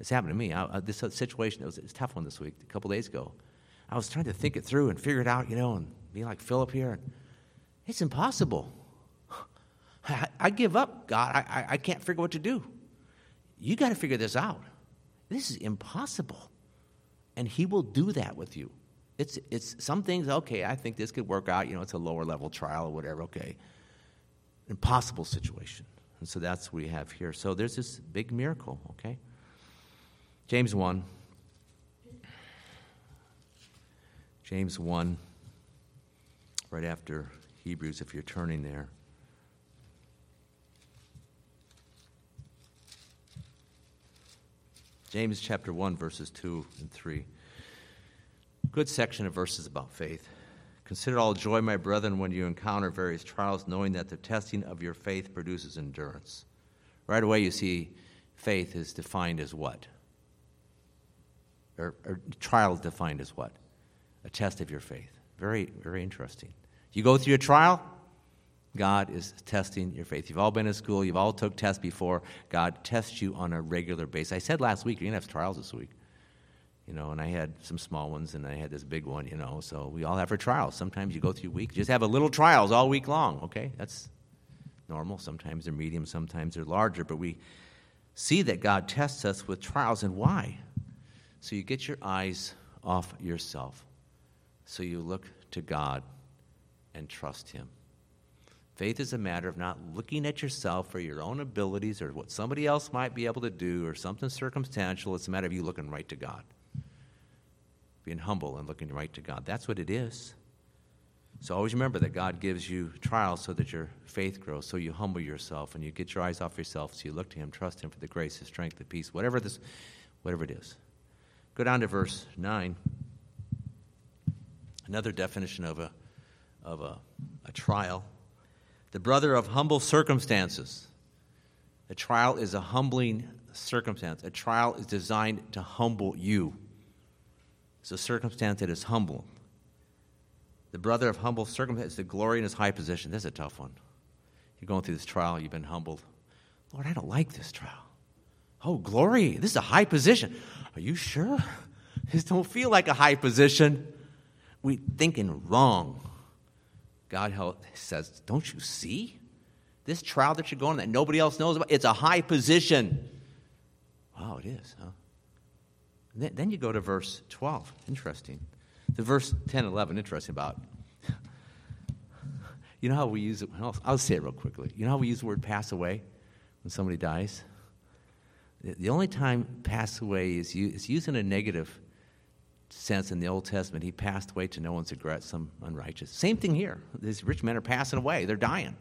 S2: It's happened to me. I, this situation, it was, it was a tough one this week, a couple days ago. I was trying to think it through and figure it out, you know, and be like Philip here. And it's impossible. I, I give up, God. I, I, I can't figure what to do. You got to figure this out. This is impossible. And He will do that with you. It's, it's some things, okay, I think this could work out. You know, it's a lower level trial or whatever, okay. Impossible situation. And so that's what we have here. So there's this big miracle, okay? James 1. James 1, right after Hebrews, if you're turning there. James chapter 1, verses 2 and 3. Good section of verses about faith. Consider all joy, my brethren, when you encounter various trials, knowing that the testing of your faith produces endurance. Right away, you see faith is defined as what? Or, or trial defined as what? A test of your faith. Very, very interesting. You go through a trial, God is testing your faith. You've all been in school, you've all took tests before. God tests you on a regular basis. I said last week, you're going to have trials this week. You know, and I had some small ones and I had this big one, you know, so we all have our trials. Sometimes you go through weeks, just have a little trials all week long, okay? That's normal. Sometimes they're medium, sometimes they're larger, but we see that God tests us with trials and why? So you get your eyes off yourself so you look to God and trust Him. Faith is a matter of not looking at yourself or your own abilities or what somebody else might be able to do or something circumstantial. It's a matter of you looking right to God. Being humble and looking right to God. That's what it is. So always remember that God gives you trials so that your faith grows, so you humble yourself and you get your eyes off yourself, so you look to Him, trust Him for the grace, the strength, the peace, whatever this, whatever it is. Go down to verse 9. Another definition of a, of a, a trial the brother of humble circumstances. A trial is a humbling circumstance. A trial is designed to humble you. It's a circumstance that is humble. The brother of humble circumstances, the glory in his high position. This is a tough one. You're going through this trial, you've been humbled. Lord, I don't like this trial. Oh, glory, this is a high position. Are you sure? This don't feel like a high position we thinking wrong. God says, Don't you see? This trial that you're going that nobody else knows about, it's a high position. Wow, it is, huh? Then you go to verse 12. Interesting. The verse 10 11, interesting about. You know how we use it? I'll, I'll say it real quickly. You know how we use the word pass away when somebody dies? The only time pass away is, is used in a negative sense in the Old Testament, he passed away to no one's regret, some unrighteous. Same thing here. These rich men are passing away, they're dying.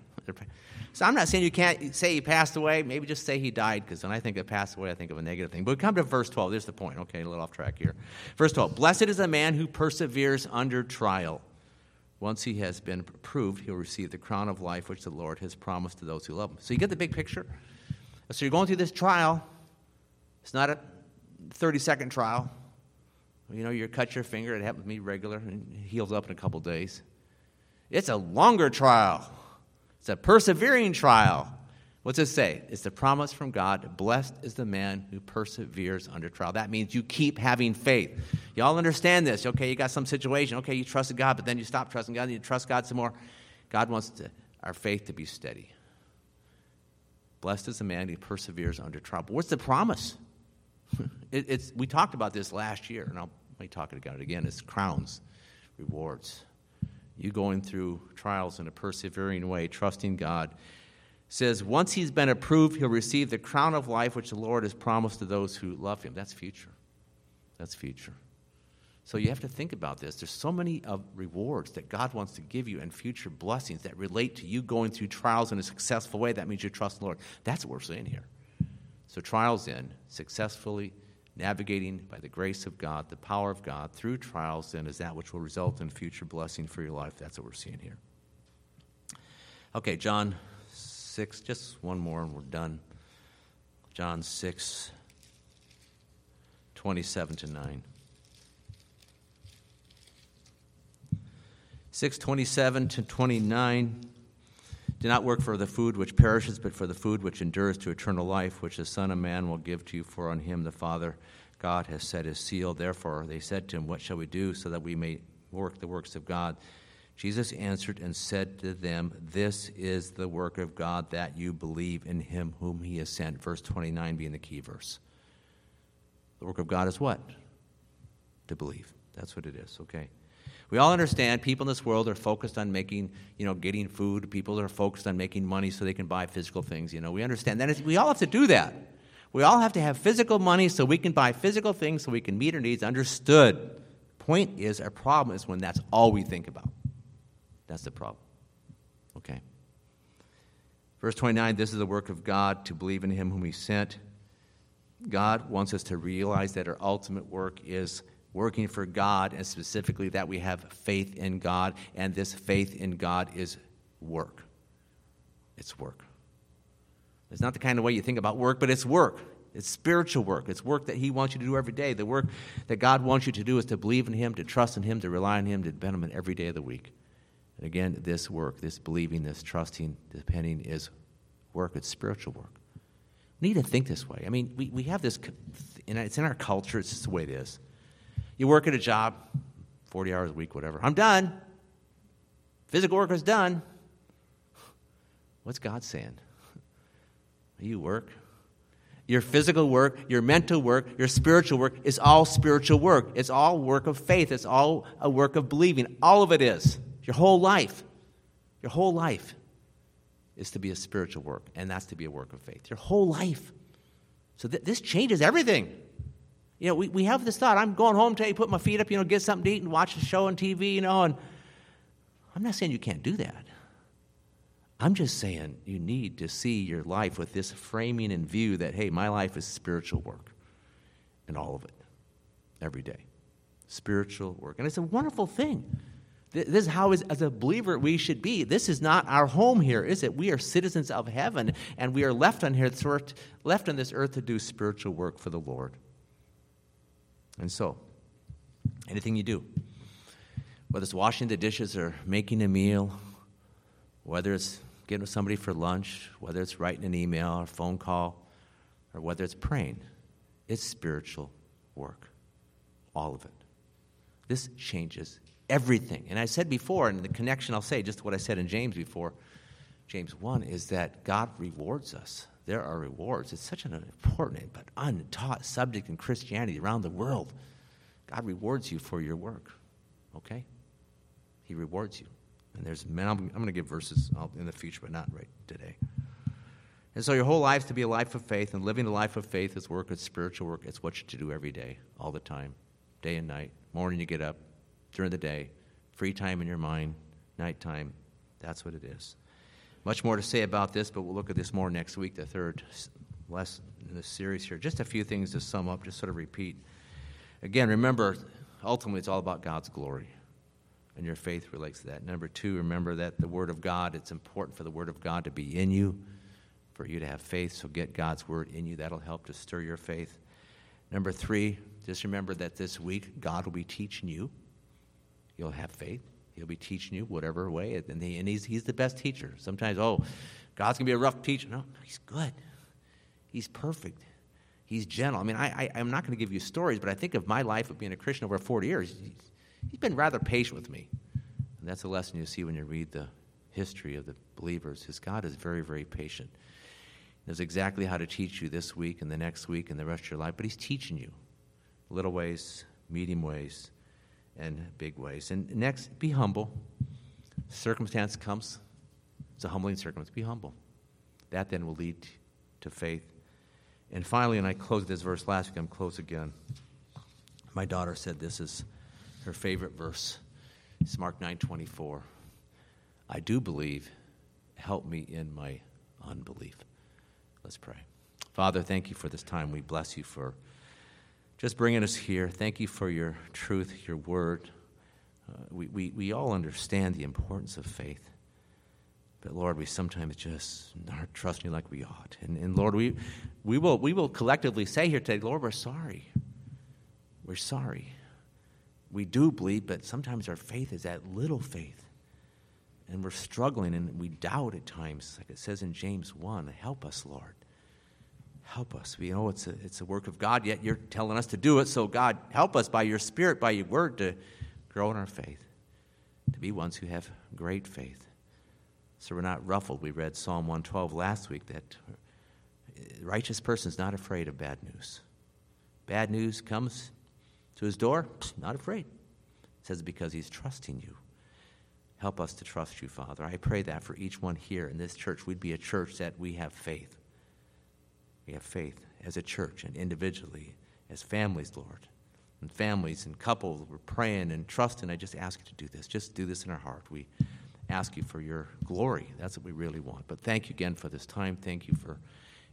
S2: So I'm not saying you can't say he passed away. Maybe just say he died, because when I think of passed away, I think of a negative thing. But we come to verse 12. There's the point. Okay, a little off track here. Verse 12 Blessed is a man who perseveres under trial. Once he has been proved, he'll receive the crown of life which the Lord has promised to those who love him. So you get the big picture? So you're going through this trial. It's not a 30 second trial. You know, you cut your finger, it happens to me regular, and it heals up in a couple days. It's a longer trial. It's a persevering trial. What's it say? It's the promise from God. Blessed is the man who perseveres under trial. That means you keep having faith. Y'all understand this. Okay, you got some situation. Okay, you trusted God, but then you stop trusting God and you trust God some more. God wants to, our faith to be steady. Blessed is the man who perseveres under trial. But what's the promise? it, it's, we talked about this last year, and I'll be talking about it again. It's crowns, rewards. You going through trials in a persevering way, trusting God. Says, once he's been approved, he'll receive the crown of life which the Lord has promised to those who love him. That's future. That's future. So you have to think about this. There's so many of rewards that God wants to give you and future blessings that relate to you going through trials in a successful way. That means you trust the Lord. That's what we're saying here. So trials in successfully navigating by the grace of God, the power of God through trials then is that which will result in future blessing for your life. That's what we're seeing here. Okay, John 6, just one more and we're done. John 6, 27 to 9. 627 to 29 do not work for the food which perishes but for the food which endures to eternal life which the son of man will give to you for on him the father god has set his seal. Therefore they said to him what shall we do so that we may work the works of god? Jesus answered and said to them this is the work of god that you believe in him whom he has sent. Verse 29 being the key verse. The work of god is what? To believe. That's what it is okay we all understand people in this world are focused on making, you know, getting food. People are focused on making money so they can buy physical things. You know, we understand that. We all have to do that. We all have to have physical money so we can buy physical things so we can meet our needs. Understood. Point is, our problem is when that's all we think about. That's the problem. Okay. Verse 29 This is the work of God to believe in Him whom He sent. God wants us to realize that our ultimate work is working for God, and specifically that we have faith in God, and this faith in God is work. It's work. It's not the kind of way you think about work, but it's work. It's spiritual work. It's work that He wants you to do every day. The work that God wants you to do is to believe in Him, to trust in Him, to rely on Him, to depend on Him every day of the week. And again, this work, this believing, this trusting, depending is work. It's spiritual work. We need to think this way. I mean, we, we have this, and it's in our culture, it's just the way it is. You work at a job, 40 hours a week, whatever. I'm done. Physical work is done. What's God saying? You work. Your physical work, your mental work, your spiritual work is all spiritual work. It's all work of faith. It's all a work of believing. All of it is. Your whole life. Your whole life is to be a spiritual work, and that's to be a work of faith. Your whole life. So th- this changes everything. You know, we, we have this thought I'm going home today, put my feet up, you know, get something to eat and watch a show on TV, you know, and I'm not saying you can't do that. I'm just saying you need to see your life with this framing in view that, hey, my life is spiritual work and all of it, every day. Spiritual work. And it's a wonderful thing. This is how, as a believer, we should be. This is not our home here, is it? We are citizens of heaven, and we are left on here, left on this earth to do spiritual work for the Lord. And so, anything you do, whether it's washing the dishes or making a meal, whether it's getting with somebody for lunch, whether it's writing an email or phone call, or whether it's praying, it's spiritual work. All of it. This changes everything. And I said before, and the connection I'll say, just what I said in James before, James 1, is that God rewards us there are rewards. It's such an important but untaught subject in Christianity around the world. God rewards you for your work, okay? He rewards you. And there's, man, I'm, I'm going to give verses in the future, but not right today. And so your whole life to be a life of faith, and living a life of faith is work, it's spiritual work. It's what you do every day, all the time, day and night. Morning you get up, during the day, free time in your mind, nighttime. That's what it is. Much more to say about this, but we'll look at this more next week, the third lesson in this series here. Just a few things to sum up, just sort of repeat. Again, remember, ultimately, it's all about God's glory, and your faith relates to that. Number two, remember that the Word of God, it's important for the Word of God to be in you, for you to have faith, so get God's Word in you. That'll help to stir your faith. Number three, just remember that this week, God will be teaching you. You'll have faith. He'll be teaching you whatever way, and, he, and he's, he's the best teacher. Sometimes, oh, God's going to be a rough teacher. No, he's good. He's perfect. He's gentle. I mean, I, I, am not going to give you stories, but I think of my life of being a Christian over 40 years. He's, he's been rather patient with me. And that's a lesson you see when you read the history of the believers. His God is very, very patient. knows exactly how to teach you this week and the next week and the rest of your life, but He's teaching you little ways, medium ways, and big ways. And next, be humble. Circumstance comes, it's a humbling circumstance. Be humble. That then will lead to faith. And finally, and I closed this verse last week, I'm close again. My daughter said this is her favorite verse. It's Mark 9:24. I do believe, help me in my unbelief. Let's pray. Father, thank you for this time. We bless you for just bringing us here. Thank you for your truth, your word. Uh, we, we, we all understand the importance of faith. But Lord, we sometimes just aren't trusting you like we ought. And, and Lord, we, we, will, we will collectively say here today, Lord, we're sorry. We're sorry. We do believe, but sometimes our faith is that little faith. And we're struggling and we doubt at times, like it says in James 1. Help us, Lord. Help us. We know it's a, it's a work of God, yet you're telling us to do it. So, God, help us by your Spirit, by your word, to grow in our faith, to be ones who have great faith. So we're not ruffled. We read Psalm 112 last week that uh, righteous person is not afraid of bad news. Bad news comes to his door, not afraid. It says because he's trusting you. Help us to trust you, Father. I pray that for each one here in this church, we'd be a church that we have faith we have faith as a church and individually, as families, Lord. And families and couples, we're praying and trusting. I just ask you to do this. Just do this in our heart. We ask you for your glory. That's what we really want. But thank you again for this time. Thank you for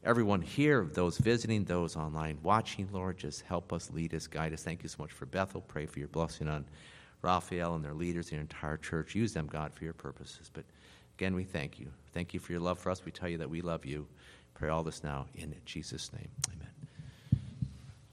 S2: everyone here, those visiting, those online watching, Lord. Just help us, lead us, guide us. Thank you so much for Bethel. Pray for your blessing on Raphael and their leaders, the entire church. Use them, God, for your purposes. But again, we thank you. Thank you for your love for us. We tell you that we love you. Pray all this now in Jesus' name. Amen.